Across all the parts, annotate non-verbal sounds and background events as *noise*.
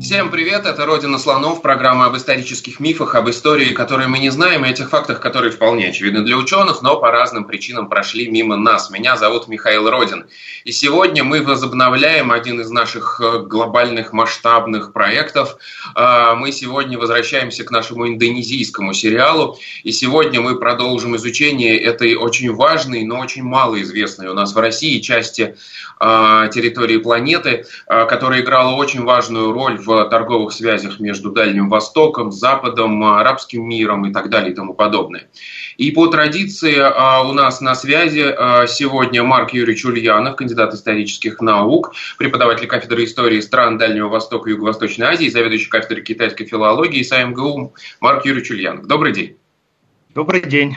Всем привет, это «Родина слонов», программа об исторических мифах, об истории, которые мы не знаем, и этих фактах, которые вполне очевидны для ученых, но по разным причинам прошли мимо нас. Меня зовут Михаил Родин. И сегодня мы возобновляем один из наших э, глобальных масштабных проектов. А, мы сегодня возвращаемся к нашему индонезийскому сериалу, и сегодня мы продолжим изучение этой очень важной, но очень малоизвестной у нас в России части а, территории планеты, которая играла очень важную роль в торговых связях между Дальним Востоком, Западом, арабским миром и так далее и тому подобное. И по традиции а, у нас на связи а, сегодня Марк Юрьевич Ульянов, кандидат исторических наук, преподаватель кафедры истории стран Дальнего Востока и Юго-Восточной Азии, заведующий кафедрой китайской филологии САМГУ Марк Юрьевич Ульянов. Добрый день. Добрый день.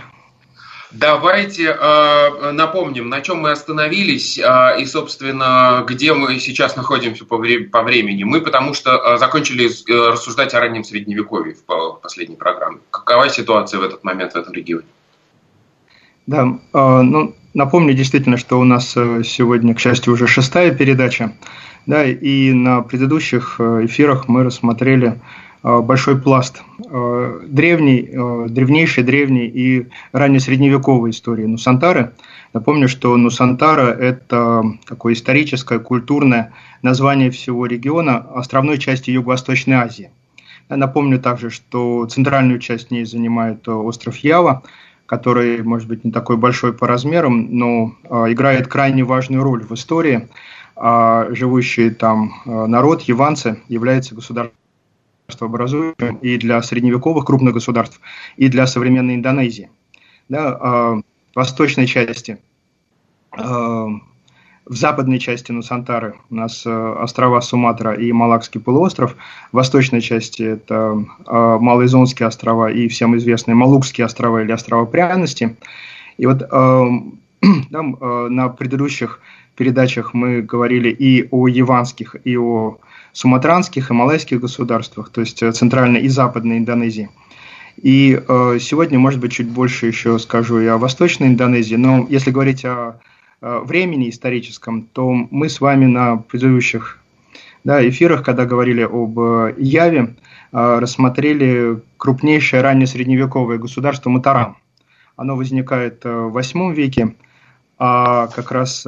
Давайте э, напомним, на чем мы остановились э, и, собственно, где мы сейчас находимся по, вре- по времени. Мы потому что э, закончили э, рассуждать о раннем средневековье в, в последней программе. Какова ситуация в этот момент в этом регионе? Да, э, ну, напомню действительно, что у нас э, сегодня, к счастью, уже шестая передача. Да, и на предыдущих э, эфирах мы рассмотрели большой пласт э, древней, э, древнейшей, древней и раннесредневековой истории Нусантары. Напомню, что Нусантара – это такое историческое, культурное название всего региона островной части Юго-Восточной Азии. Напомню также, что центральную часть ней занимает остров Ява, который, может быть, не такой большой по размерам, но играет крайне важную роль в истории. А живущий там народ, яванцы, является государством образующим и для средневековых крупных государств, и для современной Индонезии. Да, э, восточной части, э, в западной части Нусантары у нас э, острова Суматра и Малакский полуостров, в восточной части это э, Малоизонские острова и всем известные Малукские острова или острова пряности. И вот э, да, э, на предыдущих передачах мы говорили и о яванских, и о суматранских и малайских государствах, то есть э, центральной и западной Индонезии. И э, сегодня, может быть, чуть больше еще скажу и о Восточной Индонезии, но если говорить о, о времени историческом, то мы с вами на предыдущих да, эфирах, когда говорили об э, Яве, э, рассмотрели крупнейшее раннее средневековое государство Матарам. Оно возникает в VIII веке, а как раз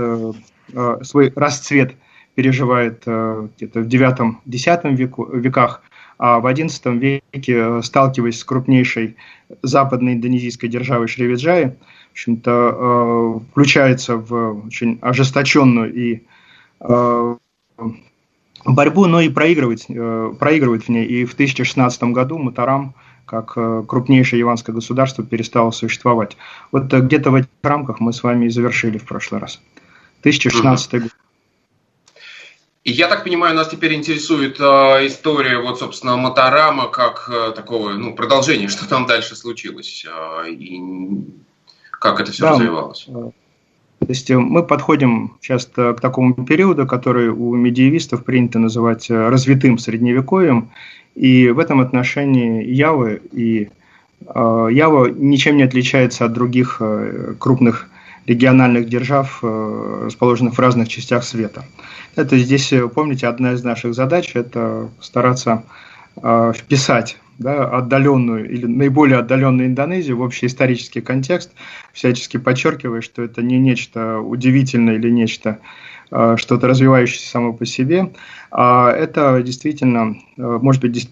свой расцвет – переживает э, где-то в IX-X веку, веках, а в XI веке, э, сталкиваясь с крупнейшей западной индонезийской державой Шривиджаи, в общем-то, э, включается в очень ожесточенную и борьбу, но и проигрывает, проигрывает в ней. И в 1016 году Матарам, как крупнейшее яванское государство, перестало существовать. Вот где-то в этих рамках мы с вами и завершили в прошлый раз. 1016 год. И я так понимаю, нас теперь интересует э, история, вот, собственно, Моторама как э, такого, ну, продолжение, *laughs* что там дальше случилось, э, и как это все да. развивалось. То есть э, мы подходим часто к такому периоду, который у медиевистов принято называть э, развитым средневековьем, и в этом отношении Явы и э, Ява ничем не отличается от других э, крупных региональных держав, э, расположенных в разных частях света. Это здесь, э, помните, одна из наших задач – это стараться э, вписать да, отдаленную или наиболее отдаленную Индонезию в общий исторический контекст, всячески подчеркивая, что это не нечто удивительное или нечто что-то развивающееся само по себе, а это действительно, может быть,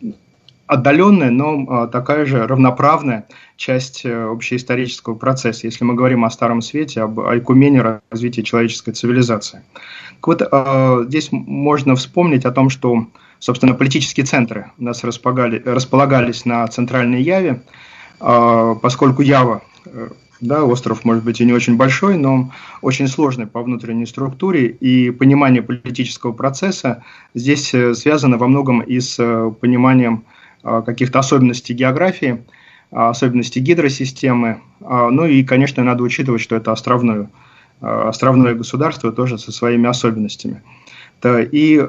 отдаленная, но а, такая же равноправная часть э, общеисторического процесса, если мы говорим о Старом Свете, об айкумене развития человеческой цивилизации. Так вот, а, здесь можно вспомнить о том, что, собственно, политические центры у нас располагались на центральной Яве, а, поскольку Ява э, да, остров может быть и не очень большой, но очень сложный по внутренней структуре, и понимание политического процесса здесь э, связано во многом и с пониманием каких-то особенностей географии, особенности гидросистемы. Ну и, конечно, надо учитывать, что это островное, островное государство тоже со своими особенностями. И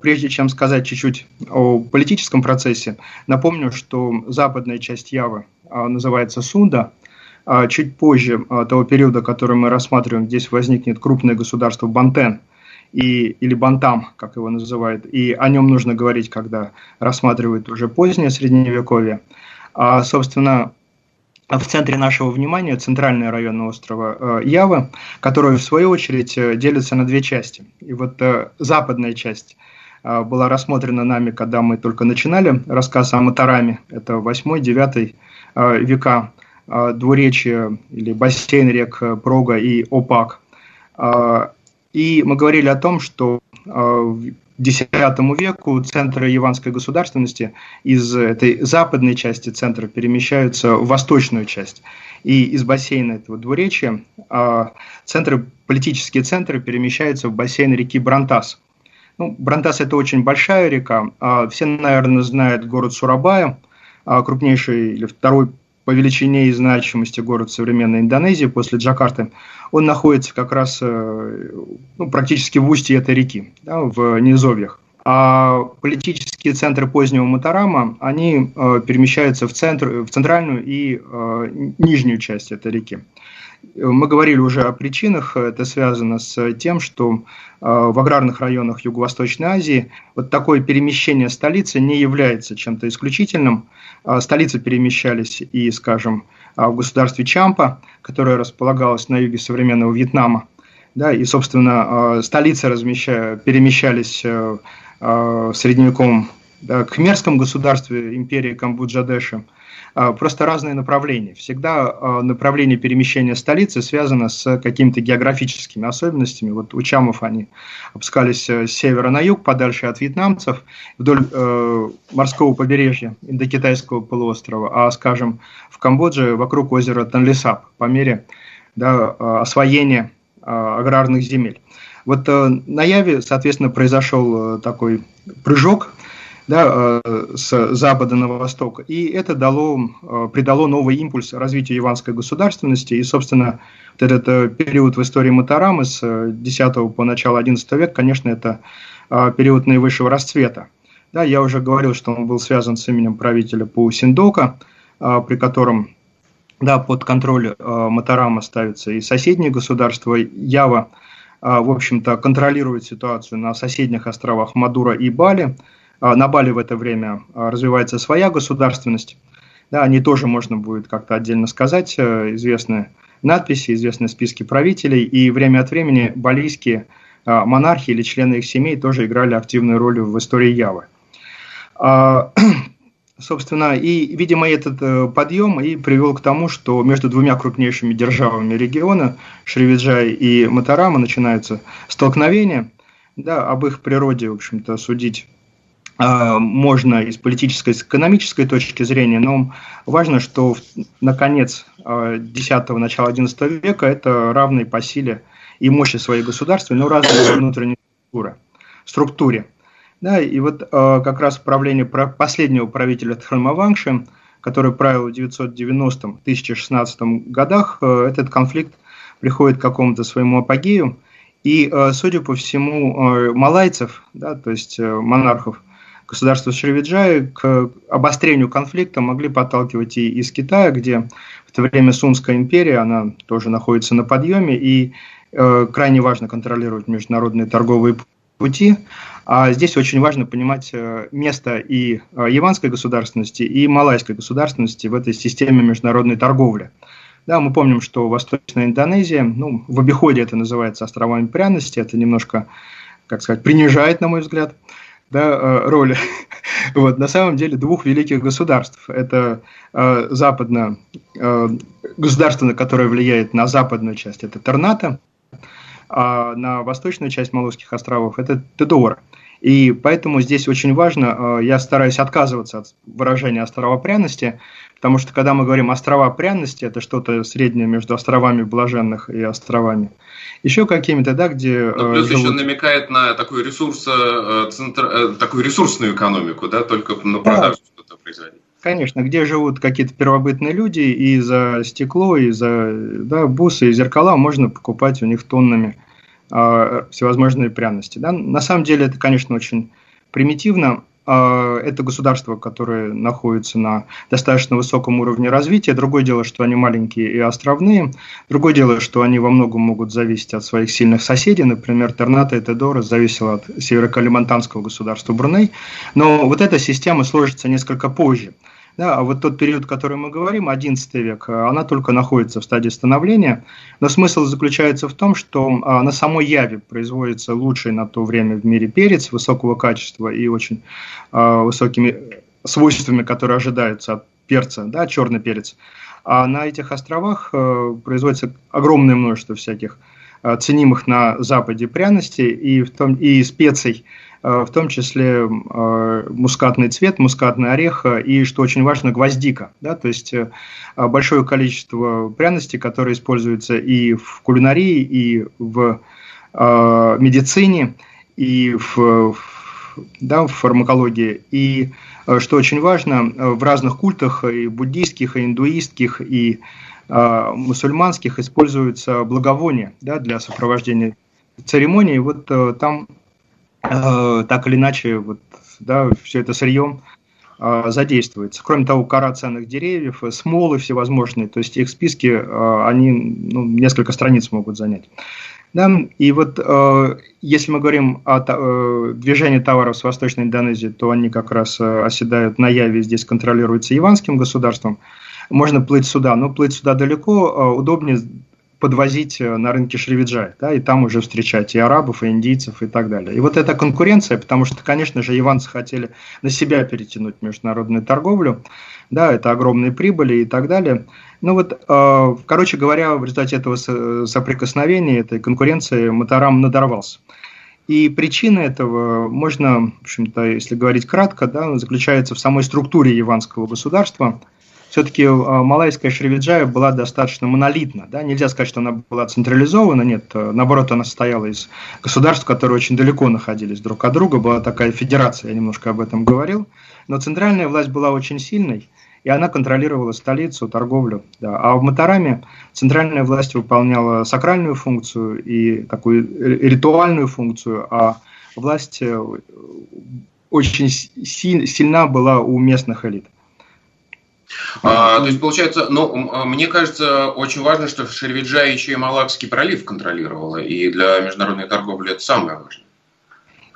прежде чем сказать чуть-чуть о политическом процессе, напомню, что западная часть Явы называется Сунда. Чуть позже того периода, который мы рассматриваем, здесь возникнет крупное государство Бантен – и, или Бантам, как его называют, и о нем нужно говорить, когда рассматривают уже позднее Средневековье. А, собственно, в центре нашего внимания центральный район острова э, Ява, который, в свою очередь, э, делится на две части. И вот э, западная часть была рассмотрена нами, когда мы только начинали рассказ о Матараме, это 8-9 века, двуречие или бассейн рек Прога и Опак. И мы говорили о том, что э, X веку центры яванской государственности из этой западной части центра перемещаются в восточную часть. И из бассейна этого двуречия э, центры, политические центры перемещаются в бассейн реки Брантас. Ну, Брантас – это очень большая река. А все, наверное, знают город Сурабая, крупнейший или второй по величине и значимости город современной Индонезии после Джакарты, он находится как раз э, ну, практически в устье этой реки, да, в низовьях. А политические центры позднего Матарама, они э, перемещаются в, центр, в центральную и э, нижнюю часть этой реки. Мы говорили уже о причинах. Это связано с тем, что в аграрных районах Юго-Восточной Азии вот такое перемещение столицы не является чем-то исключительным. Столицы перемещались и, скажем, в государстве Чампа, которое располагалось на юге современного Вьетнама. Да, и, собственно, столицы размещая, перемещались в средневековом да, Кхмерском государстве империи а, просто разные направления. Всегда а, направление перемещения столицы связано с какими-то географическими особенностями. Вот у Чамов они опускались э, с севера на юг, подальше от вьетнамцев, вдоль э, морского побережья Индокитайского полуострова, а, скажем, в Камбодже вокруг озера Танлисап по мере да, а, освоения аграрных земель. Вот э, на Яве, соответственно, произошел такой прыжок да, э, с запада на восток. И это дало, э, придало новый импульс развитию иванской государственности. И, собственно, вот этот э, период в истории Матарамы с 10 по начало 11 века, конечно, это период наивысшего расцвета. Да, я уже говорил, что он был связан с именем правителя Паусиндока, при котором да, под контроль Матарама ставится и соседние государства. Ява, в общем-то, контролирует ситуацию на соседних островах Мадура и Бали – на Бали в это время а, развивается своя государственность. Да, они тоже можно будет как-то отдельно сказать, э, известные надписи, известные списки правителей, и время от времени балийские а, монархи или члены их семей тоже играли активную роль в истории Явы. *clears throat* Собственно, и, видимо, этот э, подъем и привел к тому, что между двумя крупнейшими державами региона, Шривиджай и Матарама, начинаются столкновения. Да, об их природе, в общем-то, судить а, можно и с политической, и с экономической точки зрения, но важно, что на конец X, начала XI века это равные по силе и мощи своей государства, но разные внутренние структуры. структуре. Да, и вот а, как раз правление последнего правителя Тхармавангши, который правил в 990-1016 годах, а, этот конфликт приходит к какому-то своему апогею. И, судя по всему, малайцев, да, то есть монархов, государства Шривиджая к обострению конфликта могли подталкивать и из Китая, где в то время Сунская империя, она тоже находится на подъеме, и э, крайне важно контролировать международные торговые пути. А здесь очень важно понимать э, место и э, яванской государственности, и малайской государственности в этой системе международной торговли. Да, мы помним, что Восточная Индонезия, ну, в обиходе это называется островами пряности, это немножко, как сказать, принижает, на мой взгляд да, э, роли *laughs* вот, на самом деле двух великих государств. Это э, западное э, государство, которое влияет на западную часть, это Терната, а на восточную часть Малузских островов это Тедора. И поэтому здесь очень важно, э, я стараюсь отказываться от выражения острова пряности, потому что когда мы говорим острова пряности, это что-то среднее между островами блаженных и островами. Еще какими-то, да, где... Ну, плюс живут... еще намекает на такую, ресурс, э, центр, э, такую ресурсную экономику, да, только на продажу да. что-то производить. Конечно, где живут какие-то первобытные люди, и за стекло, и за да, бусы, и зеркала можно покупать у них тоннами э, всевозможные пряности. Да? На самом деле это, конечно, очень примитивно, это государства, которые находятся на достаточно высоком уровне развития. Другое дело, что они маленькие и островные. Другое дело, что они во многом могут зависеть от своих сильных соседей. Например, Терната и Тедора зависела от северокалимантанского государства Бруней. Но вот эта система сложится несколько позже. Да, а вот тот период, о котором мы говорим, 11 век, э, она только находится в стадии становления, но смысл заключается в том, что а, на самой Яве производится лучший на то время в мире перец высокого качества и очень а, высокими свойствами, которые ожидаются от перца, да, черный перец. А на этих островах а, производится огромное множество всяких ценимых на Западе пряностей и, в том, и специй, Э, в том числе э, мускатный цвет, мускатный орех и, что очень важно, гвоздика. Да? То есть э, большое количество пряностей, которые используются и в кулинарии, и в медицине, и в, да, в фармакологии. И, что очень важно, в разных культах, и буддийских, и индуистских, и мусульманских используются благовония да, для сопровождения церемонии. Вот там Э, так или иначе вот, да, все это сырьем э, задействуется. Кроме того, кора ценных деревьев, э, смолы всевозможные, то есть их списки, они ну, несколько страниц могут занять. Да, и вот если мы говорим о движении товаров с Восточной Индонезии, то они как раз оседают на Яве, здесь контролируются Иванским государством. Можно плыть сюда, но плыть сюда далеко, удобнее подвозить э, на рынке Шривиджай, да, и там уже встречать и арабов, и индийцев, и так далее. И вот эта конкуренция, потому что, конечно же, иванцы хотели на себя перетянуть международную торговлю, да, это огромные прибыли и так далее. Ну вот, э, короче говоря, в результате этого соприкосновения, этой конкуренции Матарам надорвался. И причина этого можно, в общем-то, если говорить кратко, да, заключается в самой структуре яванского государства – все-таки э, малайская Шривиджая была достаточно монолитна. Да? Нельзя сказать, что она была централизована, нет. Э, наоборот, она состояла из государств, которые очень далеко находились друг от друга. Была такая федерация, я немножко об этом говорил. Но центральная власть была очень сильной, и она контролировала столицу, торговлю. Да. А в Матараме центральная власть выполняла сакральную функцию и такую ритуальную функцию, а власть э, очень сильна была у местных элит. А, то есть, получается, ну, а, мне кажется, очень важно, что Шервиджа еще и Малакский пролив контролировала, и для международной торговли это самое важное.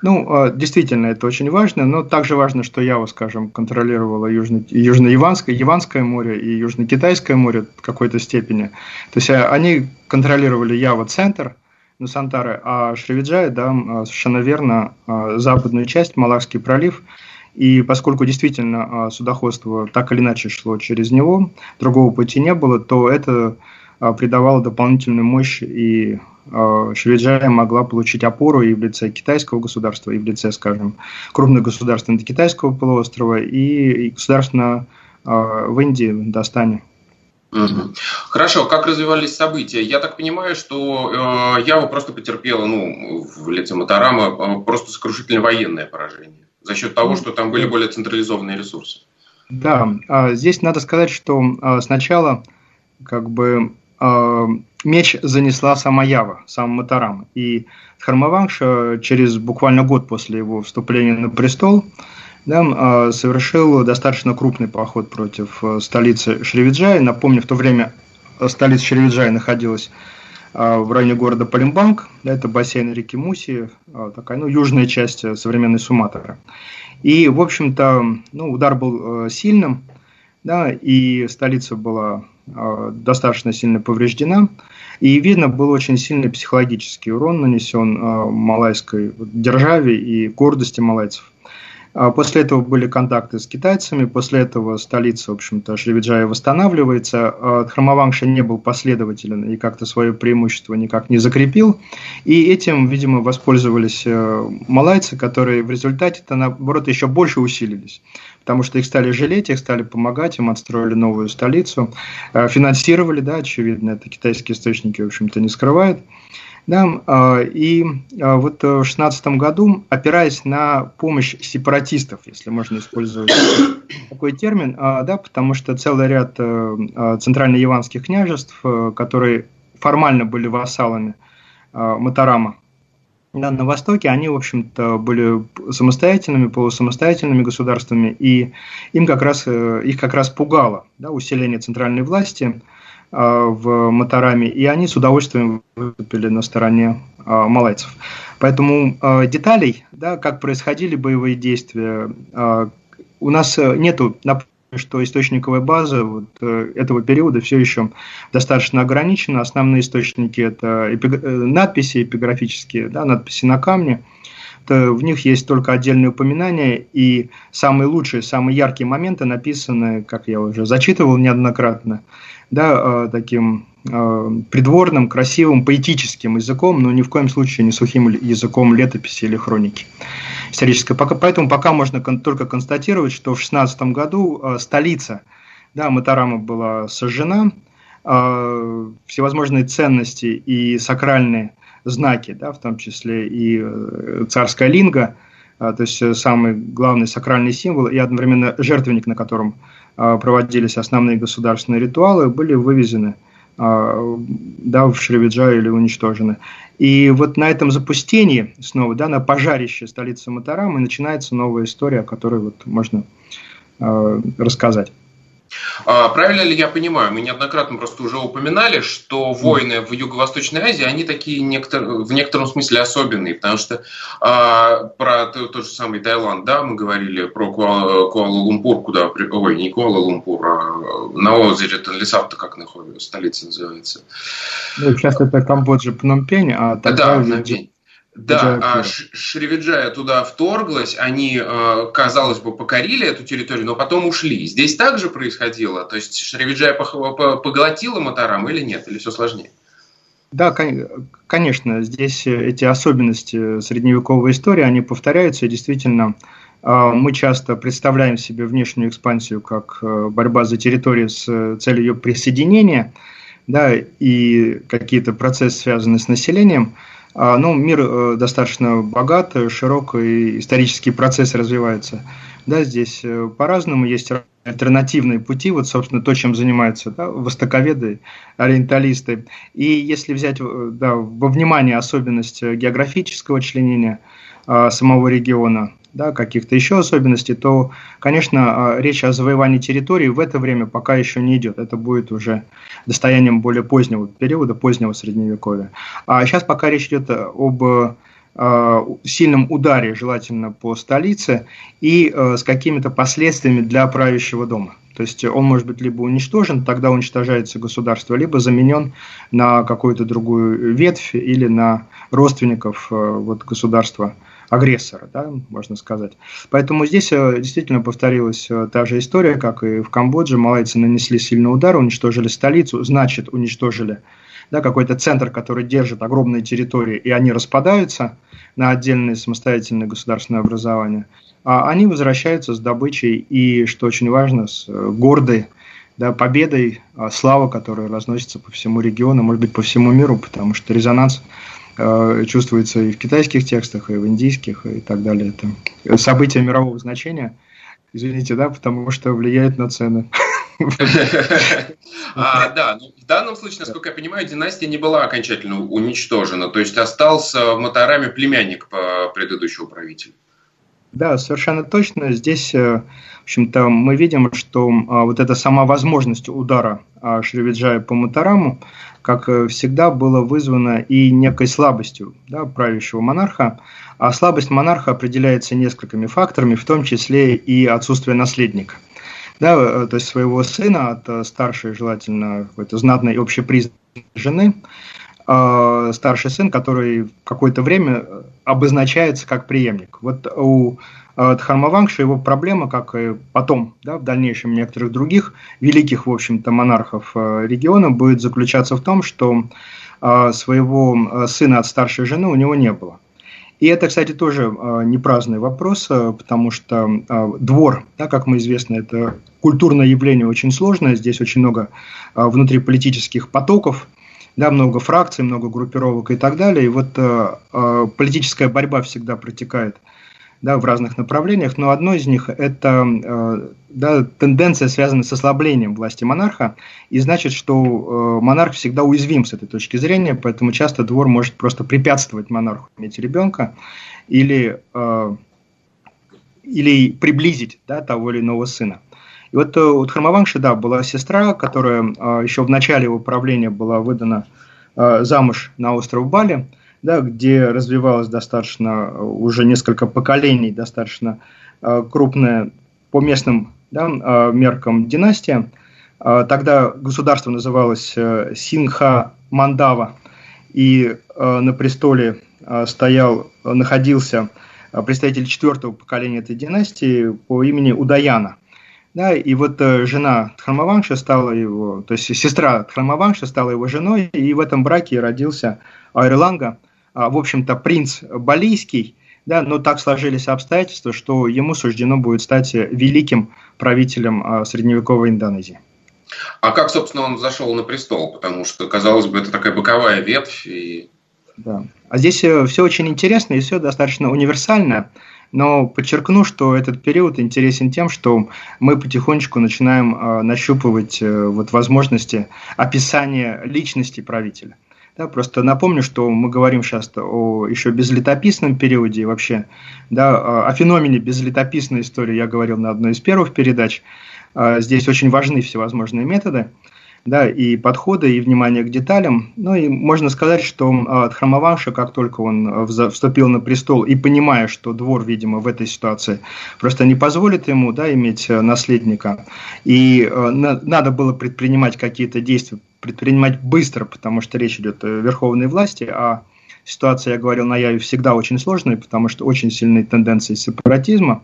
Ну, а, действительно, это очень важно, но также важно, что Ява, скажем, контролировала Южно- Южно-Яванское, Яванское море и Южно-Китайское море в какой-то степени. То есть они контролировали Ява-центр, ну, Сантары, а Шривиджай, да, совершенно верно, западную часть, Малакский пролив – и поскольку действительно а, судоходство так или иначе шло через него, другого пути не было, то это а, придавало дополнительную мощь, и а, Швейцария могла получить опору и в лице китайского государства, и в лице, скажем, крупных государств китайского полуострова, и государства в Индии, в Дастане. Хорошо, как развивались события? Я так понимаю, что э, Ява просто потерпела, ну, в лице Матарама, просто сокрушительное военное поражение за счет того, что там были более централизованные ресурсы. Да, а, здесь надо сказать, что а, сначала как бы а, меч занесла сама Ява, сам Матарам. И Хармавангш через буквально год после его вступления на престол да, совершил достаточно крупный поход против столицы Шривиджая. Напомню, в то время столица Шривиджая находилась в районе города Палимбанг, это бассейн реки Муси, такая, ну, южная часть современной Суматры. И, в общем-то, ну, удар был э, сильным, да, и столица была э, достаточно сильно повреждена. И видно, был очень сильный психологический урон нанесен э, малайской державе и гордости малайцев. А после этого были контакты с китайцами, после этого столица, в общем-то, Шривиджая восстанавливается. А Храмавангша не был последователен и как-то свое преимущество никак не закрепил. И этим, видимо, воспользовались э, малайцы, которые в результате-то, наоборот, еще больше усилились. Потому что их стали жалеть, их стали помогать, им отстроили новую столицу, э, финансировали, да, очевидно, это китайские источники, в общем-то, не скрывают. Да, а, и а, вот в 16 году, опираясь на помощь сепаратистов, если можно использовать *coughs* такой термин, а, да, потому что целый ряд центрально-яванских княжеств, которые формально были вассалами Матарама, да, на Востоке, они, в общем-то, были самостоятельными, полусамостоятельными государствами, и им как раз, э, их как раз пугало да, усиление центральной власти – Э, в Матараме, и они с удовольствием выступили на стороне э, малайцев. Поэтому э, деталей, да, как происходили боевые действия, у нас нету, что источниковая база вот, этого периода все еще достаточно ограничена. Основные источники – это эпиг... надписи эпиграфические, да, надписи на камне. В них есть только отдельные упоминания, и самые лучшие, самые яркие моменты написаны, как я уже зачитывал неоднократно, да, э, таким э, придворным, красивым, поэтическим языком, но ни в коем случае не сухим языком летописи или хроники исторической. Поэтому пока можно только констатировать, что в 16 году э, столица да, Матарама была сожжена, всевозможные ценности и сакральные знаки, да, в том числе и царская линга, то есть самый главный сакральный символ и одновременно жертвенник, на котором а, проводились основные государственные ритуалы, были вывезены а, да, в Шревиджа или уничтожены. И вот на этом запустении, снова, да, на пожарище столицы Матарамы начинается новая история, о которой вот можно э, рассказать. А, правильно ли я понимаю, мы неоднократно просто уже упоминали, что войны в Юго-Восточной Азии, они такие некотор, в некотором смысле особенные, потому что а, про тот, тот же самый Таиланд, да, мы говорили про Куала-Лумпур, куда, ой, не Куала-Лумпур, а на озере Тонлесап-то как находится, столица называется. Ну, сейчас это Камбоджа, Пномпень, а тогда... Да, Пномпень. Да, а Шривиджая туда вторглась, они, э, казалось бы, покорили эту территорию, но потом ушли. Здесь также происходило? То есть Шривиджая поглотила Матарам или нет? Или все сложнее? Да, конечно, здесь эти особенности средневековой истории, они повторяются, и действительно э, мы часто представляем себе внешнюю экспансию как э, борьба за территорию с целью ее присоединения, да, и какие-то процессы, связанные с населением – ну, мир э, достаточно богат, широк, и исторические процессы развиваются. Да, здесь э, по-разному есть альтернативные пути, вот, собственно, то, чем занимаются да, востоковеды, ориенталисты. И если взять э, да, во внимание особенность географического членения а, самого региона, да, каких-то еще особенностей, то, конечно, а, речь о завоевании территории в это время пока еще не идет. Это будет уже достоянием более позднего периода, позднего средневековья. А сейчас пока речь идет об а, сильном ударе, желательно по столице, и а, с какими-то последствиями для правящего дома. То есть он может быть либо уничтожен, тогда уничтожается государство, либо заменен на какую-то другую ветвь или на родственников вот, государства агрессора, да, можно сказать. Поэтому здесь э, действительно повторилась э, та же история, как и в Камбодже. Малайцы нанесли сильный удар, уничтожили столицу, значит, уничтожили да, какой-то центр, который держит огромные территории, и они распадаются на отдельные самостоятельные государственные образования, а они возвращаются с добычей и, что очень важно, с э, гордой да, победой, слава, которая разносится по всему региону, может быть, по всему миру, потому что резонанс чувствуется и в китайских текстах, и в индийских, и так далее. Это события мирового значения, извините, да, потому что влияет на цены. *laughs* А, да, ну, в данном случае, насколько я понимаю, династия не была окончательно уничтожена, то есть остался в Матараме племянник по предыдущему правителю. Да, совершенно точно. Здесь, э, в общем-то, мы видим, что а, вот эта сама возможность удара а, Шривиджая по Матараму, как э, всегда, было вызвано и некой слабостью да, правящего монарха. А слабость монарха определяется несколькими факторами, в том числе и отсутствие наследника. Да, э, то есть своего сына от старшей, желательно какой-то знатной общепризнанной жены, э, старший сын, который какое-то время обозначается как преемник. Вот у э, Дхармавангша его проблема, как и потом, да, в дальнейшем некоторых других великих, в общем-то, монархов э, региона, будет заключаться в том, что э, своего э, сына от старшей жены у него не было. И это, кстати, тоже э, не праздный вопрос, потому что двор, да, как мы известно, это культурное явление очень сложное, здесь очень много внутриполитических потоков, да, много фракций, много группировок и так далее. И вот политическая борьба всегда протекает да, в разных направлениях, но одно из них – это э, да, тенденция, связанная с ослаблением власти монарха, и значит, что э, монарх всегда уязвим с этой точки зрения, поэтому часто двор может просто препятствовать монарху иметь ребенка или, э, или приблизить да, того или иного сына. И вот у Дхармавангши, да, была сестра, которая еще в начале его правления была выдана замуж на остров Бали – да, где развивалась достаточно э, уже несколько поколений, достаточно э, крупная по местным да, э, меркам династия. Тогда государство называлось Синха Мандава, и на престоле стоял, находился представитель четвертого поколения этой династии по имени Удаяна. Да, и вот жена Дхармаванша стала его, то есть сестра Дхармаванша стала его женой, и в этом браке родился Айрланга – в общем-то, принц Балийский, да, но так сложились обстоятельства, что ему суждено будет стать великим правителем а, средневековой Индонезии. А как, собственно, он зашел на престол? Потому что, казалось бы, это такая боковая ветвь. И... Да. А здесь э, все очень интересно и все достаточно универсально. Но подчеркну, что этот период интересен тем, что мы потихонечку начинаем э, нащупывать э, вот возможности описания личности правителя. Да, просто напомню, что мы говорим сейчас о еще безлетописном периоде и вообще да, о феномене безлетописной истории я говорил на одной из первых передач. А, здесь очень важны всевозможные методы да, и подходы, и внимание к деталям. Ну и можно сказать, что от как только он вступил на престол и понимая, что двор, видимо, в этой ситуации просто не позволит ему да, иметь э, наследника, и э, надо было предпринимать какие-то действия предпринимать быстро, потому что речь идет о верховной власти, а ситуация, я говорил на Яве, всегда очень сложная, потому что очень сильные тенденции сепаратизма.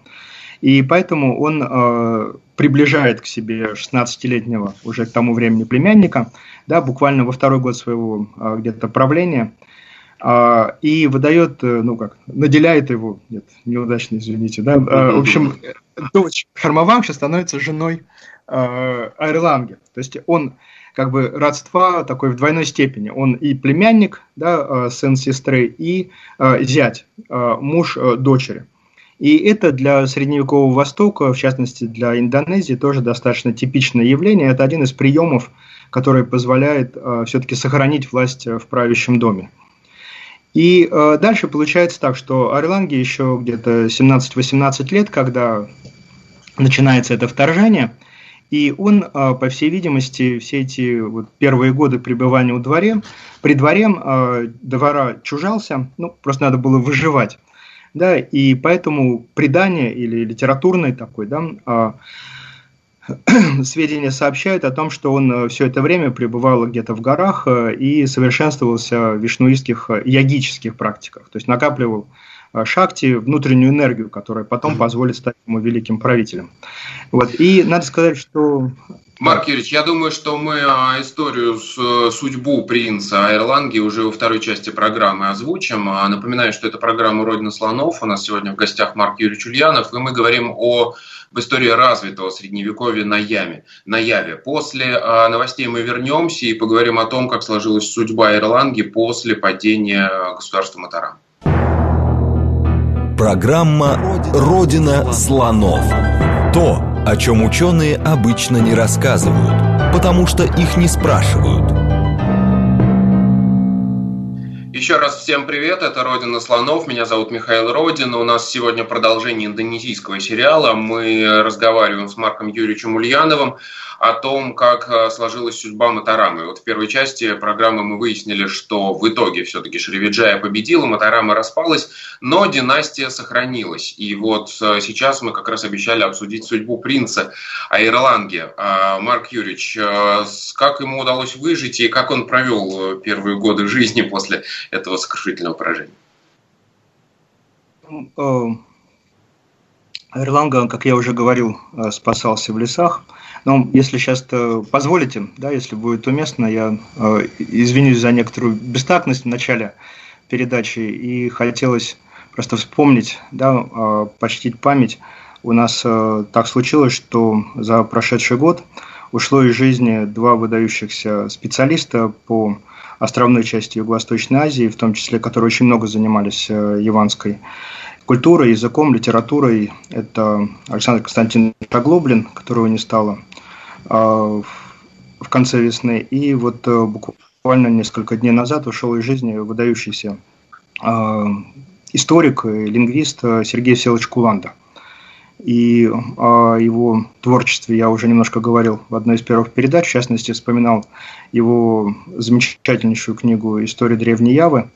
И поэтому он э, приближает к себе 16-летнего уже к тому времени племянника, да, буквально во второй год своего э, где-то правления, э, и выдает, э, ну как, наделяет его, нет, неудачно, извините, да, э, в общем, дочь Хармавамша становится женой э, Айрланги. То есть он как бы родства такой в двойной степени. Он и племянник, да, э, сын сестры, и э, зять, э, муж дочери. И это для средневекового Востока, в частности для Индонезии, тоже достаточно типичное явление. Это один из приемов, который позволяет все-таки сохранить власть в правящем доме. И дальше получается так, что Орланге еще где-то 17-18 лет, когда начинается это вторжение – и он, а, по всей видимости, все эти вот первые годы пребывания у дворе, при дворе а, двора чужался, ну, просто надо было выживать. Да, и поэтому предание или литературный такой, да, а, *clears throat* сведения сообщают о том, что он все это время пребывал где-то в горах и совершенствовался в вишнуистских ягических практиках, то есть накапливал Шакти внутреннюю энергию, которая потом позволит стать ему великим правителем. Вот. И надо сказать, что Марк Юрьевич, я думаю, что мы э, историю, э, судьбу принца Айрланги уже во второй части программы озвучим. А, напоминаю, что это программа «Родина слонов». У нас сегодня в гостях Марк Юрьевич Ульянов, и мы говорим о в истории развитого средневековья на, яме, на Яве. После новостей мы вернемся и поговорим о том, как сложилась судьба Ирланги после падения государства Матарам. Программа «Родина слонов». То, о чем ученые обычно не рассказывают, потому что их не спрашивают. Еще раз всем привет, это «Родина слонов», меня зовут Михаил Родин. У нас сегодня продолжение индонезийского сериала. Мы разговариваем с Марком Юрьевичем Ульяновым о том, как э, сложилась судьба Матарамы. Вот в первой части программы мы выяснили, что в итоге все-таки Шривиджая победила, Матарама распалась, но династия сохранилась. И вот э, сейчас мы как раз обещали обсудить судьбу принца Айрланге. А, Марк Юрьевич, э, как ему удалось выжить и как он провел первые годы жизни после этого сокрушительного поражения? Эрланга, как я уже говорил, спасался в лесах. Но если сейчас позволите, да, если будет уместно, я э, извинюсь за некоторую бестактность в начале передачи и хотелось просто вспомнить, да, э, почтить память. У нас э, так случилось, что за прошедший год ушло из жизни два выдающихся специалиста по островной части Юго-Восточной Азии, в том числе, которые очень много занимались э, яванской культурой, языком, литературой. Это Александр Константинович Оглоблин, которого не стало а, в конце весны. И вот э, буквально несколько дней назад ушел из жизни выдающийся а, историк и лингвист Сергей Селович Куланда. И о его творчестве я уже немножко говорил в одной из первых передач. В частности, вспоминал его замечательнейшую книгу «История древней Явы».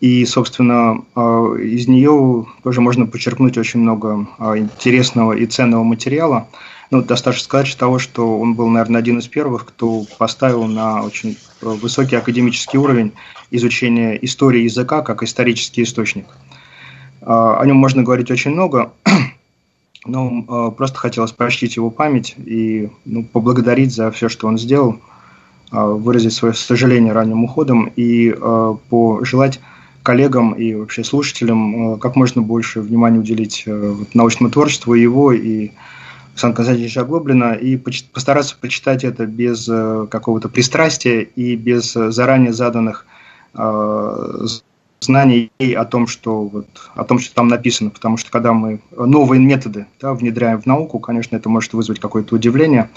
И, собственно, а, из нее тоже можно подчеркнуть очень много а, интересного и ценного материала. Ну, достаточно сказать того, что он был, наверное, один из первых, кто поставил на очень высокий академический уровень изучения истории языка как исторический источник. А, о нем можно говорить очень много, *clears throat* но просто хотелось почтить его память и ну, поблагодарить за все, что он сделал, выразить свое сожаление ранним уходом и пожелать коллегам и вообще слушателям как можно больше внимания уделить э, научному творчеству его и Александра Константиновича Оглоблина и постараться почитать это без э, какого-то пристрастия и без заранее заданных знаний о том, что вот, о том, что там написано, потому что когда мы новые методы да, внедряем в науку, конечно, это может вызвать какое-то удивление.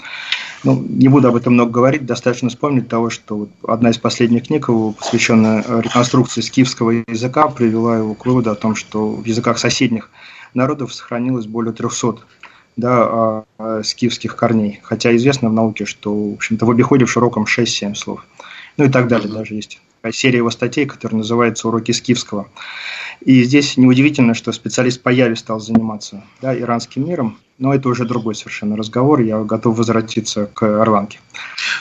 Ну, не буду об этом много говорить, достаточно вспомнить того, что вот одна из последних книг, посвященная реконструкции скифского языка, привела его к выводу о том, что в языках соседних народов сохранилось более 300 да, а, а, скифских корней. Хотя известно в науке, что в, общем-то, в обиходе в широком 6-7 слов. Ну и так далее, даже есть серия его статей, которая называется «Уроки Скифского». И здесь неудивительно, что специалист по Яве стал заниматься да, иранским миром, но это уже другой совершенно разговор, я готов возвратиться к Орланке.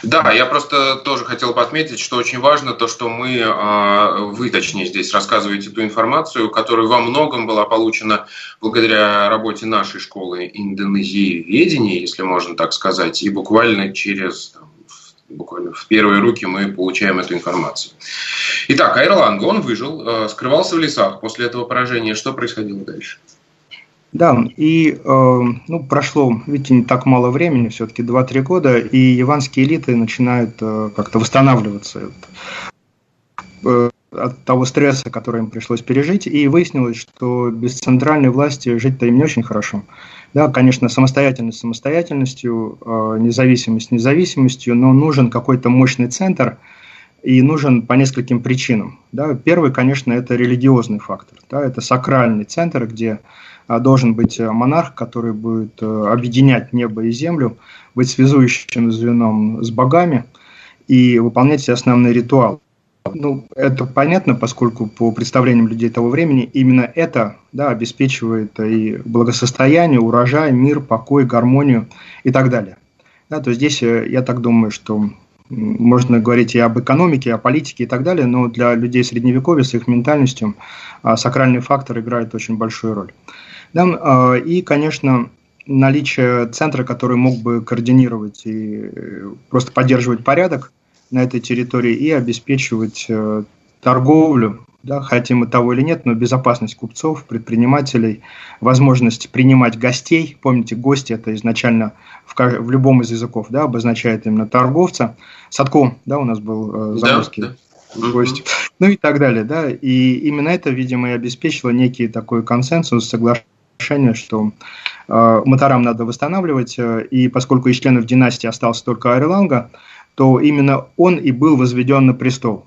Да, я просто тоже хотел бы отметить, что очень важно то, что мы, а, вы точнее здесь рассказываете ту информацию, которая во многом была получена благодаря работе нашей школы Индонезии ведения, если можно так сказать, и буквально через буквально в первые руки мы получаем эту информацию. Итак, Айрланг, он выжил, э, скрывался в лесах после этого поражения. Что происходило дальше? Да, и э, ну, прошло, видите, не так мало времени, все-таки 2-3 года, и яванские элиты начинают э, как-то восстанавливаться э, от того стресса, который им пришлось пережить, и выяснилось, что без центральной власти жить-то им не очень хорошо. Да, конечно, самостоятельность самостоятельностью, э, независимость независимостью, но нужен какой-то мощный центр, и нужен по нескольким причинам. Да. Первый, конечно, это религиозный фактор. Да, это сакральный центр, где э, должен быть монарх, который будет э, объединять небо и землю, быть связующим звеном с богами и выполнять все основные ритуалы. Ну, это понятно, поскольку по представлениям людей того времени именно это да, обеспечивает и благосостояние, урожай, мир, покой, гармонию и так далее. Да, то здесь э, я так думаю, что можно говорить и об экономике, и о политике и так далее, но для людей средневековья с их ментальностью а, сакральный фактор играет очень большую роль. Да, а, и, конечно, наличие центра, который мог бы координировать и э, просто поддерживать порядок – на этой территории и обеспечивать э, торговлю, да, хотим мы того или нет, но безопасность купцов, предпринимателей, возможность принимать гостей. Помните, гости это изначально в, в любом из языков да, обозначает именно торговца. Садко, да, у нас был э, заморский да, да. гость. Ну и так далее, да. И именно это, видимо, и обеспечило некий такой консенсус, соглашение, что э, Матарам надо восстанавливать, э, и поскольку из членов династии остался только Айрланга, то именно он и был возведен на престол.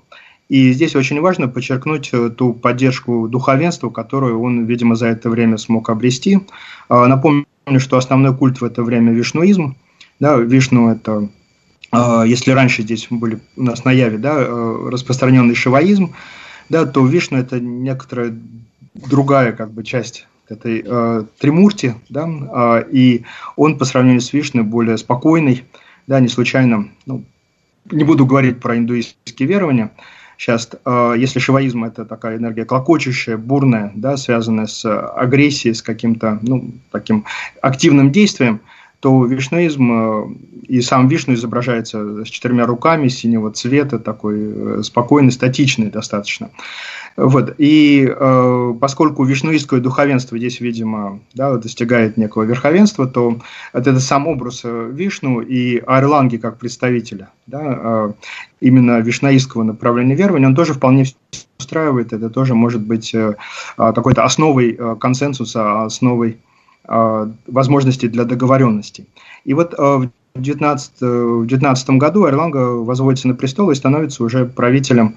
И здесь очень важно подчеркнуть э, ту поддержку духовенства, которую он, видимо, за это время смог обрести. А, напомню, что основной культ в это время – вишнуизм. Да, вишну – это, а, если раньше здесь были у нас на Яве да, э, распространенный шиваизм, да, то вишну – это некоторая другая как бы, часть этой э, тримурти, да, э, и он по сравнению с Вишной более спокойный, да, не случайно, ну, не буду говорить про индуистские верования. Сейчас, э, если шиваизм это такая энергия клокочущая, бурная, да, связанная с агрессией, с каким-то ну, таким активным действием, то вишнуизм э, и сам Вишну изображается с четырьмя руками синего цвета, такой э, спокойный, статичный достаточно. Вот. И э, поскольку вишнуистское духовенство здесь, видимо, да, достигает некого верховенства, то это, это сам образ э, Вишну и Арланги как представителя да, э, именно вишнаистского направления верования, он тоже вполне устраивает. Это тоже может быть э, какой-то основой э, консенсуса, основой возможностей для договоренности. И вот э, в 19, году Эрланга возводится на престол и становится уже правителем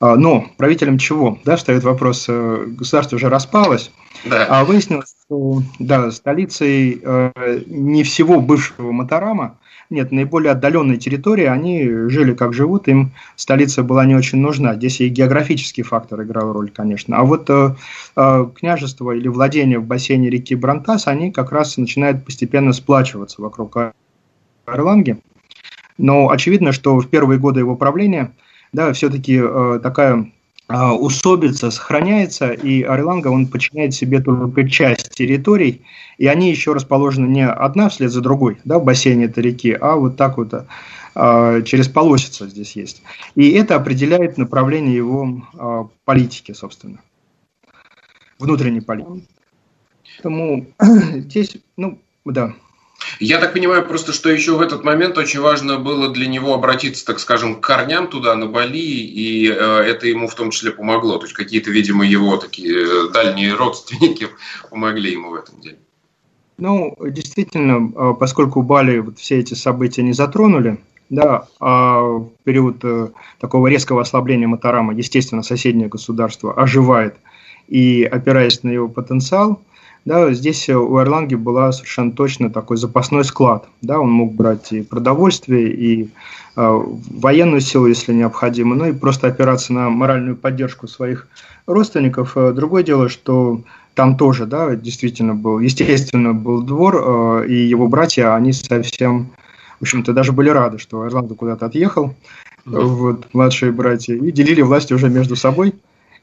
а, но правителем чего? Да, встает вопрос, э, государство уже распалось, да. а выяснилось, что да, столицей э, не всего бывшего Матарама, нет, наиболее отдаленные территории, они жили как живут, им столица была не очень нужна. Здесь и географический фактор играл роль, конечно. А вот э, э, княжество или владение в бассейне реки Брантас, они как раз начинают постепенно сплачиваться вокруг Эрланги. Но очевидно, что в первые годы его правления – да, все-таки э, такая усобица сохраняется, и Орланга, он подчиняет себе только часть территорий, и они еще расположены не одна вслед за другой, да, в бассейне этой реки, а вот так вот э, через полосица здесь есть. И это определяет направление его э, политики, собственно, внутренней политики. Поэтому *clears throat* здесь, ну, да, я так понимаю просто, что еще в этот момент очень важно было для него обратиться, так скажем, к корням туда, на Бали, и э, это ему в том числе помогло. То есть какие-то, видимо, его такие э, дальние родственники *laughs* помогли ему в этом деле. Ну, действительно, э, поскольку Бали вот все эти события не затронули, да, а в период э, такого резкого ослабления Матарама, естественно, соседнее государство оживает, и опираясь на его потенциал, да, здесь у Эрланги была совершенно точно такой запасной склад. Да, он мог брать и продовольствие, и э, военную силу, если необходимо, ну и просто опираться на моральную поддержку своих родственников. Э, другое дело, что там тоже, да, действительно был, естественно, был двор, э, и его братья, они совсем, в общем-то, даже были рады, что Эрланга куда-то отъехал, вот, младшие братья, и делили власть уже между собой.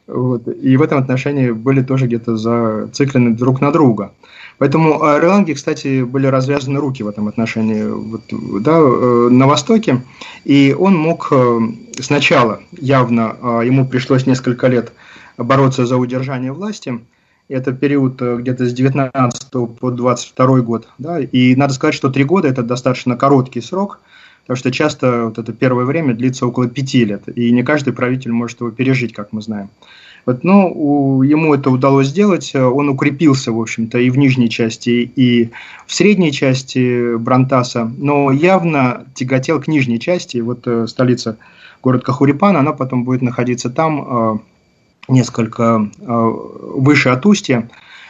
Вот. И в этом отношении были тоже где-то зациклены друг на друга. Поэтому Ирландии, кстати, были развязаны руки в этом отношении вот, да, э, на Востоке. И он мог э, сначала, явно э, ему пришлось несколько лет бороться за удержание власти. Это период где-то с 19 по 22 год. Да, и надо сказать, что три года – это достаточно короткий срок – Потому что часто вот это первое время длится около пяти лет, и не каждый правитель может его пережить, как мы знаем. Вот, но у, ему это удалось сделать, он укрепился, в общем-то, и в нижней части, и в средней части Брантаса, но явно тяготел к нижней части, вот э, столица, город Кахурипан, она потом будет находиться там, э, несколько э, выше от устья,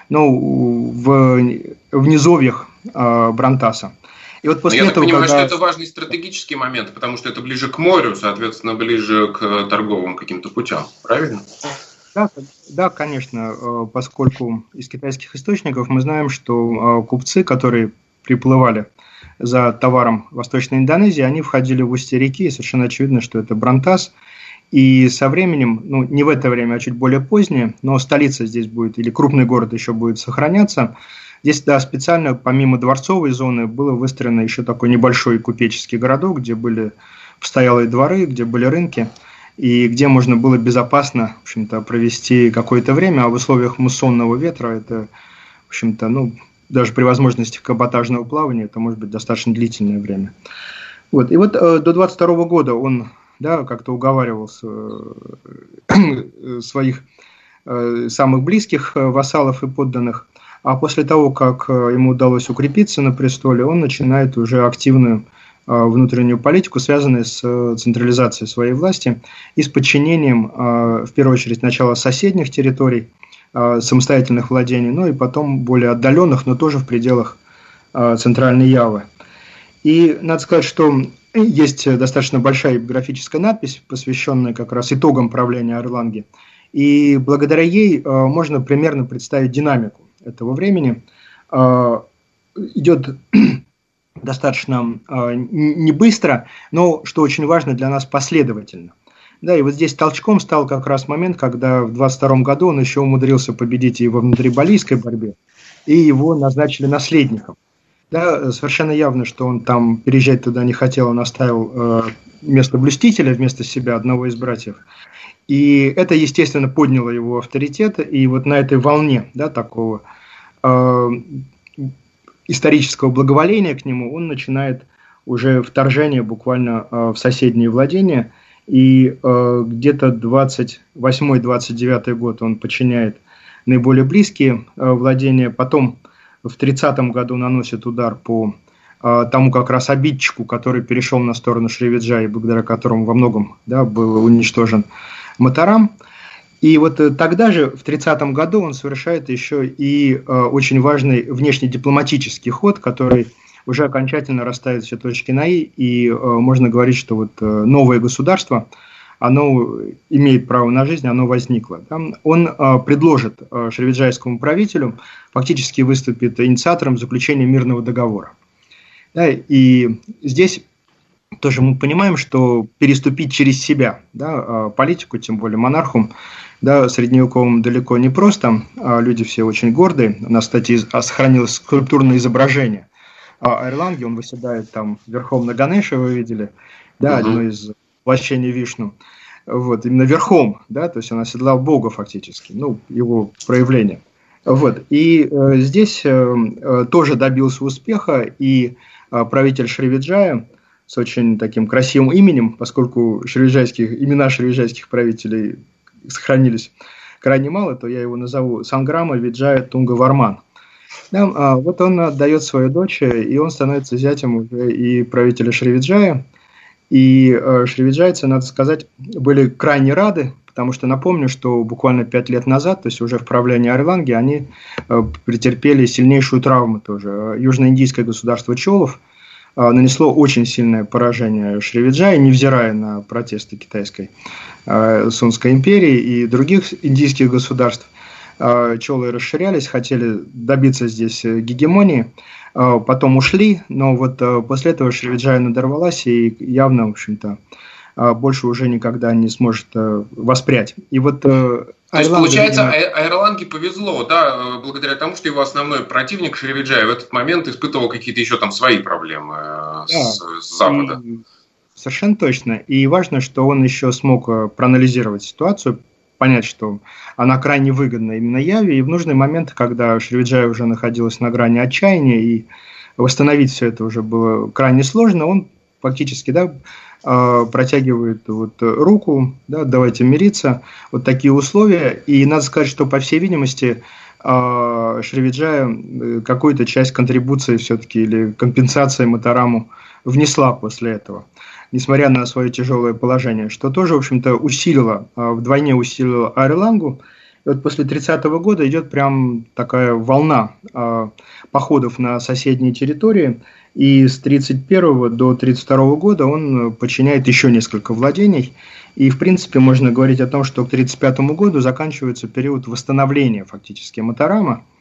но в, в низовьях э, Брантаса. И вот после Но я этого, так понимаю, когда... что это важный стратегический момент, потому что это ближе к морю, соответственно, ближе к торговым каким-то путям, правильно? Да, да, конечно, э, поскольку из китайских источников мы знаем, что э, купцы, которые приплывали за товаром в Восточной Индонезии, они входили в устье реки, и совершенно очевидно, что это Брантас. И со временем, ну не в это время, а чуть более позднее, но столица здесь будет, или крупный город еще будет сохраняться, Здесь, да, специально, помимо дворцовой зоны, было выстроено еще такой небольшой купеческий городок, где были постоялые дворы, где были рынки, и где можно было безопасно, в общем-то, провести какое-то время, а в условиях муссонного ветра это, в общем-то, ну, даже при возможности каботажного плавания это может быть достаточно длительное время. Вот. И вот э, до 22 года он да, как-то уговаривал э, *clears throat* своих э, самых близких э, вассалов и подданных а после того, как ему удалось укрепиться на престоле, он начинает уже активную внутреннюю политику, связанную с централизацией своей власти и с подчинением, в первую очередь, сначала соседних территорий, самостоятельных владений, ну и потом более отдаленных, но тоже в пределах центральной Явы. И надо сказать, что есть достаточно большая графическая надпись, посвященная как раз итогам правления Орланги. И благодаря ей можно примерно представить динамику этого времени, а, идет *clears throat* достаточно не быстро, но, что очень важно для нас, последовательно. Да, и вот здесь толчком стал как раз момент, когда в 22 году он еще умудрился победить и во внутрибалийской борьбе, и его назначили наследником. Да, совершенно явно, что он там переезжать туда не хотел, он оставил э, место блюстителя вместо себя, одного из братьев. И это, естественно, подняло его авторитет, и вот на этой волне да, такого э, исторического благоволения к нему он начинает уже вторжение буквально э, в соседние владения, и э, где-то 28-29 год он подчиняет наиболее близкие э, владения, потом в 30 году наносит удар по э, тому как раз обидчику, который перешел на сторону Шривиджа, и благодаря которому во многом да, был уничтожен Матарам. И вот э, тогда же, в 30 году, он совершает еще и э, очень важный внешнедипломатический ход, который уже окончательно расставит все точки на «и», и э, можно говорить, что вот э, новое государство, оно имеет право на жизнь, оно возникло. Да? Он э, предложит э, шривиджайскому правителю, фактически выступит инициатором заключения мирного договора. Да? И здесь тоже мы понимаем, что переступить через себя да, политику, тем более монарху, да, средневековым далеко не просто, а люди все очень гордые. У нас, кстати, сохранилось скульптурное изображение а Эрланге, он выседает там верхом на Ганеше, вы видели, да, угу. одно из воплощений Вишну. Вот, именно верхом, да, то есть он оседлал Бога фактически, ну, его проявление. Вот, и э, здесь э, э тоже добился успеха, и э, правитель Шривиджая с очень таким красивым именем, поскольку шривиджайских, имена шривиджайских правителей сохранились крайне мало, то я его назову Санграма Виджая Тунга Варман. Да, а, вот он отдает свою дочь, и он становится зятем уже и правителя Шривиджая. И э, шривиджайцы, надо сказать, были крайне рады, потому что напомню, что буквально пять лет назад, то есть уже в правлении Орланги, они э, претерпели сильнейшую травму тоже. Южноиндийское государство Чолов э, нанесло очень сильное поражение Шривиджая, невзирая на протесты китайской Сунской империи и других индийских государств. А, Челы расширялись, хотели добиться здесь э, гегемонии, а, потом ушли, но вот э, после этого Шривиджая надорвалась и явно, в общем-то, больше уже никогда не сможет э, воспрять. И вот то есть, получается, видимо... Айрланге повезло, да, благодаря тому, что его основной противник Шривиджай в этот момент испытывал какие-то еще там свои проблемы да. с, с Запада. И, совершенно точно. И важно, что он еще смог проанализировать ситуацию, понять, что она крайне выгодна именно Яве, и в нужный момент, когда Шривиджай уже находилась на грани отчаяния, и восстановить все это уже было крайне сложно, он фактически да, а, протягивает вот руку, да, давайте мириться, вот такие условия, и надо сказать, что, по всей видимости, а, Шривиджая э, какую-то часть контрибуции все-таки или компенсации Матараму внесла после этого несмотря на свое тяжелое положение, что тоже, в общем-то, усилило, а, вдвойне усилило Айрлангу. И вот после 30-го года идет прям такая волна э, походов на соседние территории, и с 31 до 32 года он подчиняет еще несколько владений, и, в принципе, можно говорить о том, что к 35 году заканчивается период восстановления фактически Матарама, а,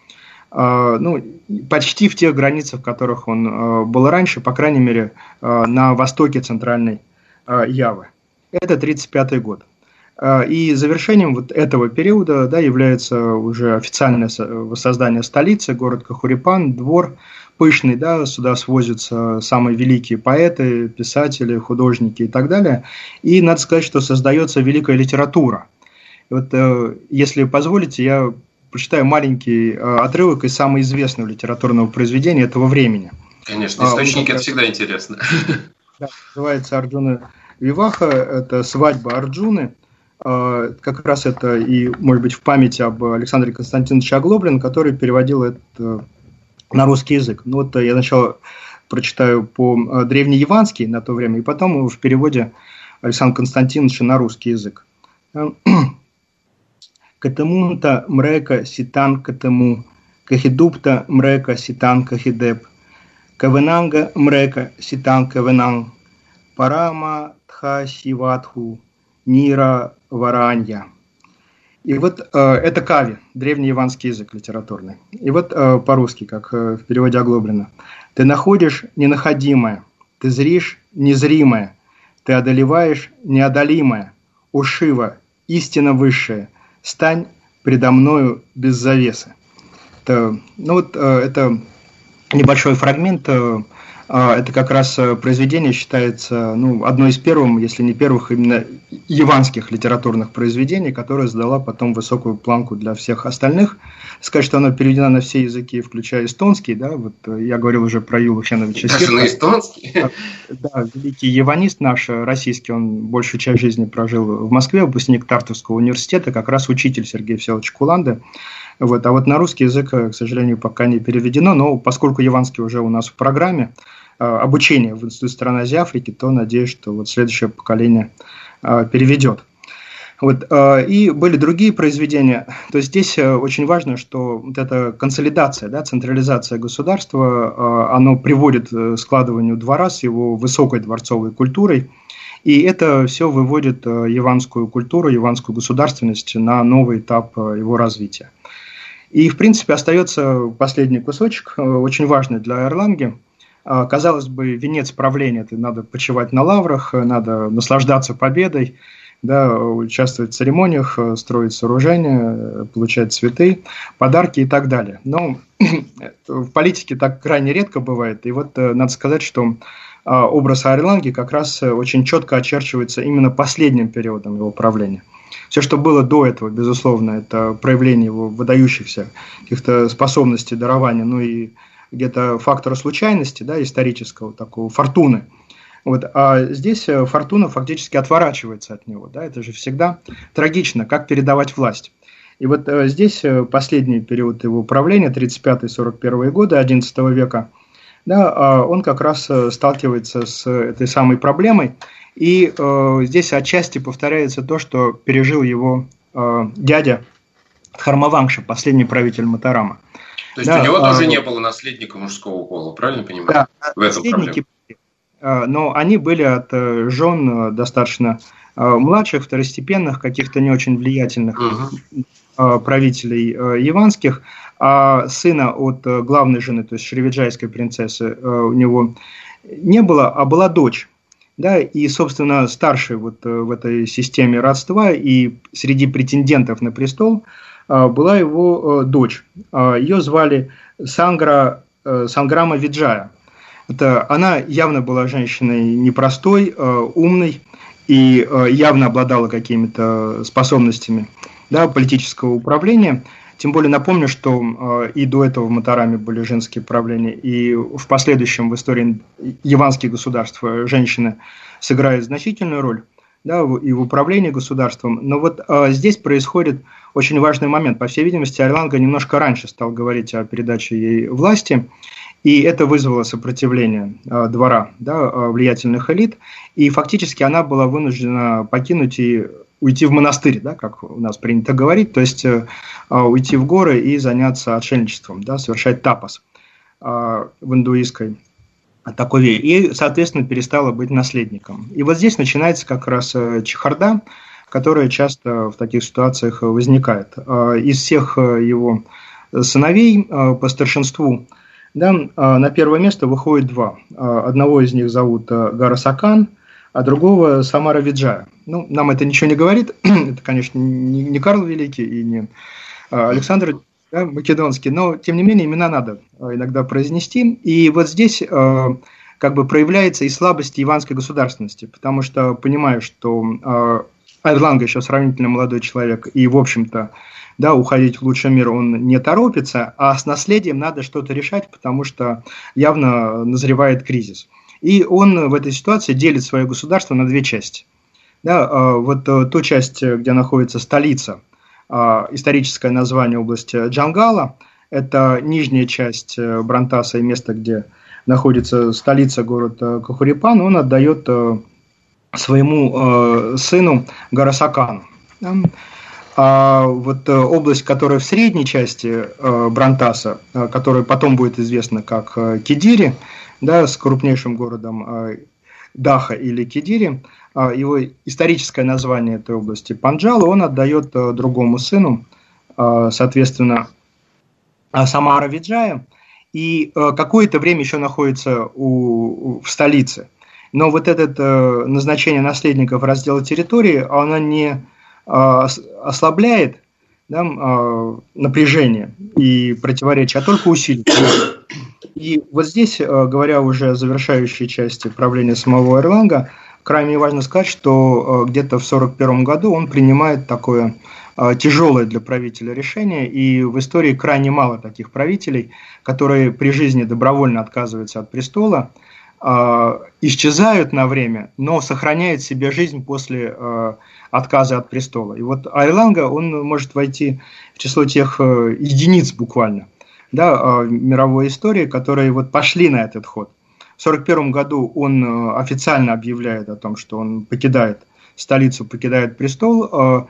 ну, почти в тех границах, в которых он а, был раньше, по крайней мере, а, на востоке центральной Явы. Это 1935 год. И завершением вот этого периода да, является уже официальное воссоздание столицы, город Кахурипан, двор пышный, да, сюда свозятся самые великие поэты, писатели, художники и так далее. И надо сказать, что создается великая литература. И вот, э, если позволите, я прочитаю маленький э, отрывок из самого известного литературного произведения этого времени. Конечно, а, источники – это всегда интересно. *laughs* Да, называется Арджуна Виваха, это «Свадьба Арджуны». А, как раз это и, может быть, в память об Александре Константиновиче Оглоблин, который переводил это на русский язык. Ну вот я сначала прочитаю по древнеевански на то время, и потом в переводе Александра Константиновича на русский язык. Катамунта мрека ситан катаму, кахидупта мрека ситан кахидеп, кавенанга мрека ситан кавенанг, парама тха сиватху, нира варанья. И вот э, это кави, древний иванский язык литературный. И вот э, по-русски, как э, в переводе Оглоблина. Ты находишь ненаходимое, ты зришь незримое, ты одолеваешь неодолимое, ушива, истина высшая, стань предо мною без завесы. Это, ну вот, э, это небольшой фрагмент а, это как раз э, произведение считается ну, одной из первых, если не первых, именно яванских литературных произведений, которое задала потом высокую планку для всех остальных. Сказать, что оно переведено на все языки, включая эстонский, да, вот э, я говорил уже про Юлу Хеновича Даже на эстонский? *laughs* Да, великий яванист наш, э, российский, он большую часть жизни прожил в Москве, выпускник Тартовского университета, как раз учитель Сергея Всеволодовича Куланды. Вот. А вот на русский язык, к сожалению, пока не переведено, но поскольку яванский уже у нас в программе, Э, обучения в Институте стран Азии Африки, то надеюсь, что вот следующее поколение э, переведет. Вот, э, и были другие произведения. То есть здесь очень важно, что вот эта консолидация, да, централизация государства, оно приводит к складыванию двора с его высокой дворцовой культурой. И это все выводит яванскую культуру, яванскую государственность на новый этап его развития. И, в принципе, остается последний кусочек, очень важный для Эрланги – казалось бы, венец правления, это надо почивать на лаврах, надо наслаждаться победой, да, участвовать в церемониях, строить сооружения, получать цветы, подарки и так далее. Но *clears throat* в политике так крайне редко бывает. И вот э, надо сказать, что а, образ Арланги как раз очень четко очерчивается именно последним периодом его правления. Все, что было до этого, безусловно, это проявление его выдающихся каких-то способностей, дарования, ну и где-то фактора случайности, да, исторического такого, фортуны. Вот, а здесь э, фортуна фактически отворачивается от него. Да, это же всегда трагично, как передавать власть. И вот э, здесь э, последний период его правления, 35-41 годы XI века, да, а он как раз сталкивается с этой самой проблемой. И э, здесь отчасти повторяется то, что пережил его э, дядя Хармавангша, последний правитель Матарама. То есть да, у него а, тоже не было наследника мужского пола, правильно понимаю? Да, в этом наследники, проблема. но они были от э, жен э, достаточно э, младших, второстепенных, каких-то не очень влиятельных угу. правителей яванских, а сына от главной жены, то есть шревиджайской принцессы, у него не было, а была дочь. Да, и, собственно, старший вот в этой системе родства и среди претендентов на престол – а, была его э, дочь. Ее звали Сангра, э, Санграма Виджая. Это, она явно была женщиной непростой, э, умной и явно обладала какими-то способностями да, политического управления. Тем более напомню, что и до этого в Матараме были женские правления, и в последующем в истории яванских государств женщины сыграют значительную роль да, и в управлении государством. Но вот э, здесь происходит очень важный момент. По всей видимости, Арланга немножко раньше стал говорить о передаче ей власти, и это вызвало сопротивление э, двора, да, э, влиятельных элит, и фактически она была вынуждена покинуть и уйти в монастырь, да, как у нас принято говорить, то есть э, уйти в горы и заняться отшельничеством, да, совершать тапос э, в индуистской такой вере, и, соответственно, перестала быть наследником. И вот здесь начинается как раз э, чехарда, которая часто в таких ситуациях возникает. А, из всех э, его сыновей э, по старшинству да, на первое место выходит два. Одного из них зовут Гарасакан, а другого Самара Виджая. Ну, нам это ничего не говорит. *clears throat* это, конечно, не Карл Великий и не Александр да, македонский, но тем не менее имена надо э, иногда произнести. И вот здесь э, как бы проявляется и слабость иванской государственности, потому что понимаю, что э, Айрланга еще сравнительно молодой человек, и, в общем-то, да, уходить в лучший мир он не торопится, а с наследием надо что-то решать, потому что явно назревает кризис. И он в этой ситуации делит свое государство на две части. Да, э, вот ту часть, где находится столица – а, историческое название области Джангала. Это нижняя часть э, Брантаса и место, где находится столица город э, Кахурипан, он отдает э, своему сыну Гарасакану. А вот область, которая в средней части Брантаса, которая потом будет известна как Кидири, да, с крупнейшим городом Даха или Кидири, а, его историческое название этой области Панджала, он отдает э, другому сыну, а, соответственно, а, Самара Виджая, и э, какое-то время еще находится у, в столице. Но вот это э, назначение наследников раздела территории, оно не ослабляет да, напряжение и противоречие, а только усиливает. И вот здесь, говоря уже о завершающей части правления самого Эрланга, крайне важно сказать, что где-то в 1941 году он принимает такое тяжелое для правителя решение, и в истории крайне мало таких правителей, которые при жизни добровольно отказываются от престола, исчезают на время, но сохраняют себе жизнь после отказа от престола. И вот Айланга, он может войти в число тех э, единиц буквально да, э, мировой истории, которые вот пошли на этот ход. В 1941 году он э, официально объявляет о том, что он покидает столицу, покидает престол.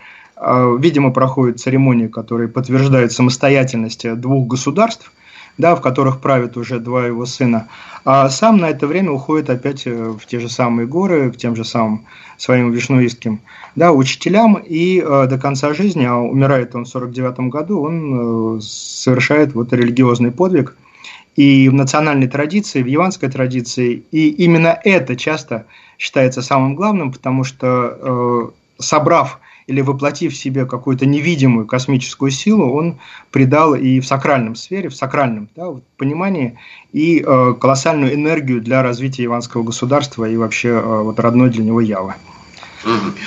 Видимо, проходит церемония, которая подтверждает самостоятельность двух государств – да, в которых правят уже два его сына, а сам на это время уходит опять э, в те же самые горы, к тем же самым своим вишнуистским да, учителям, и э, до конца жизни, а умирает он в 49 году, он э, совершает вот религиозный подвиг, и в национальной традиции, в яванской традиции, и именно это часто считается самым главным, потому что э, собрав или воплотив в себе какую-то невидимую космическую силу, он придал и в сакральном сфере, в сакральном да, понимании и э, колоссальную энергию для развития иванского государства и вообще э, вот родной для него Явы.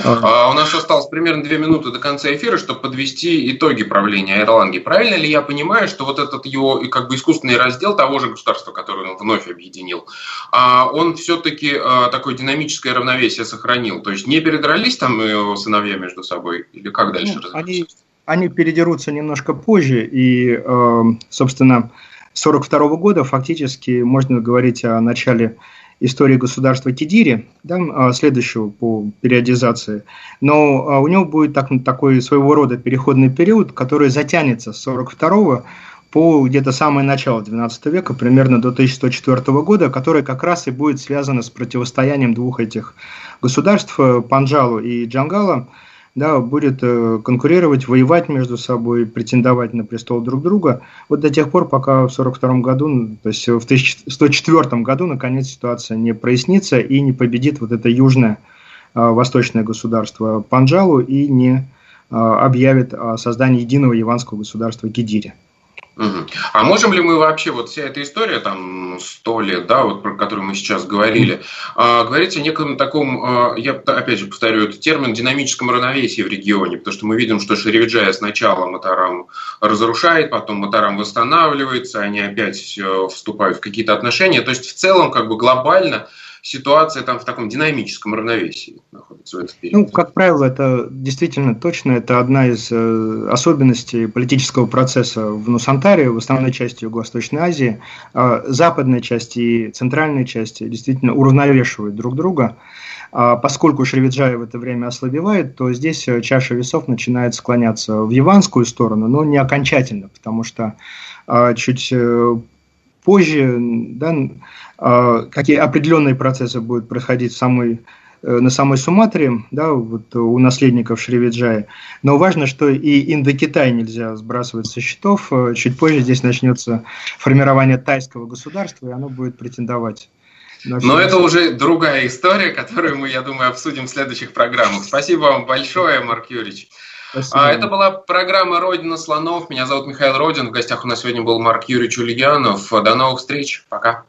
А, у нас осталось примерно две минуты до конца эфира, чтобы подвести итоги правления Эрланги. Правильно ли я понимаю, что вот этот его как бы искусственный раздел того же государства, которое он вновь объединил, а, он все-таки а, такое динамическое равновесие сохранил? То есть не передрались там его сыновья между собой? Или как дальше ну, они, они передерутся немножко позже, и, э, собственно, 1942 года фактически можно говорить о начале истории государства Кидири, да, а, следующего по периодизации, но а, у него будет так, такой своего рода переходный период, который затянется с 42 по где-то самое начало XII века, примерно до 1104 года, который как раз и будет связано с противостоянием двух этих государств, э, Панджалу и Джангала, да, будет э, конкурировать, воевать между собой, претендовать на престол друг друга, вот до тех пор, пока в 1942 году, то есть в 1104 году, наконец, ситуация не прояснится и не победит вот это южное э, восточное государство Панджалу и не э, объявит о создании единого яванского государства Гидири. А можем ли мы вообще, вот вся эта история, там, сто лет, да, вот про которую мы сейчас говорили, э, говорить о неком таком, э, я опять же повторю этот термин, динамическом равновесии в регионе, потому что мы видим, что Шеревиджая сначала Матарам разрушает, потом Матарам восстанавливается, они опять вступают в какие-то отношения, то есть в целом, как бы глобально, ситуация там в таком динамическом равновесии находится в этот период? Ну, как правило, это действительно точно, это одна из э, особенностей политического процесса в Нусантаре, в основной части Юго-Восточной Азии. Э, западная часть и центральная часть действительно уравновешивают друг друга. А поскольку Шривиджай в это время ослабевает, то здесь э, чаша весов начинает склоняться в яванскую сторону, но не окончательно, потому что э, чуть э, позже да, а, какие определенные процессы будут происходить в самой э, на самой Суматре, да, вот у наследников Шривиджая. Но важно, что и Индокитай нельзя сбрасывать со счетов. Э, чуть позже здесь начнется формирование тайского государства, и оно будет претендовать но это уже другая история, которую мы, я думаю, обсудим в следующих программах. Спасибо вам большое, Марк Юрьевич. Спасибо. А, это была программа «Родина слонов». Меня зовут Михаил Родин. В гостях у нас сегодня был Марк Юрьевич Ульянов. До новых встреч. Пока.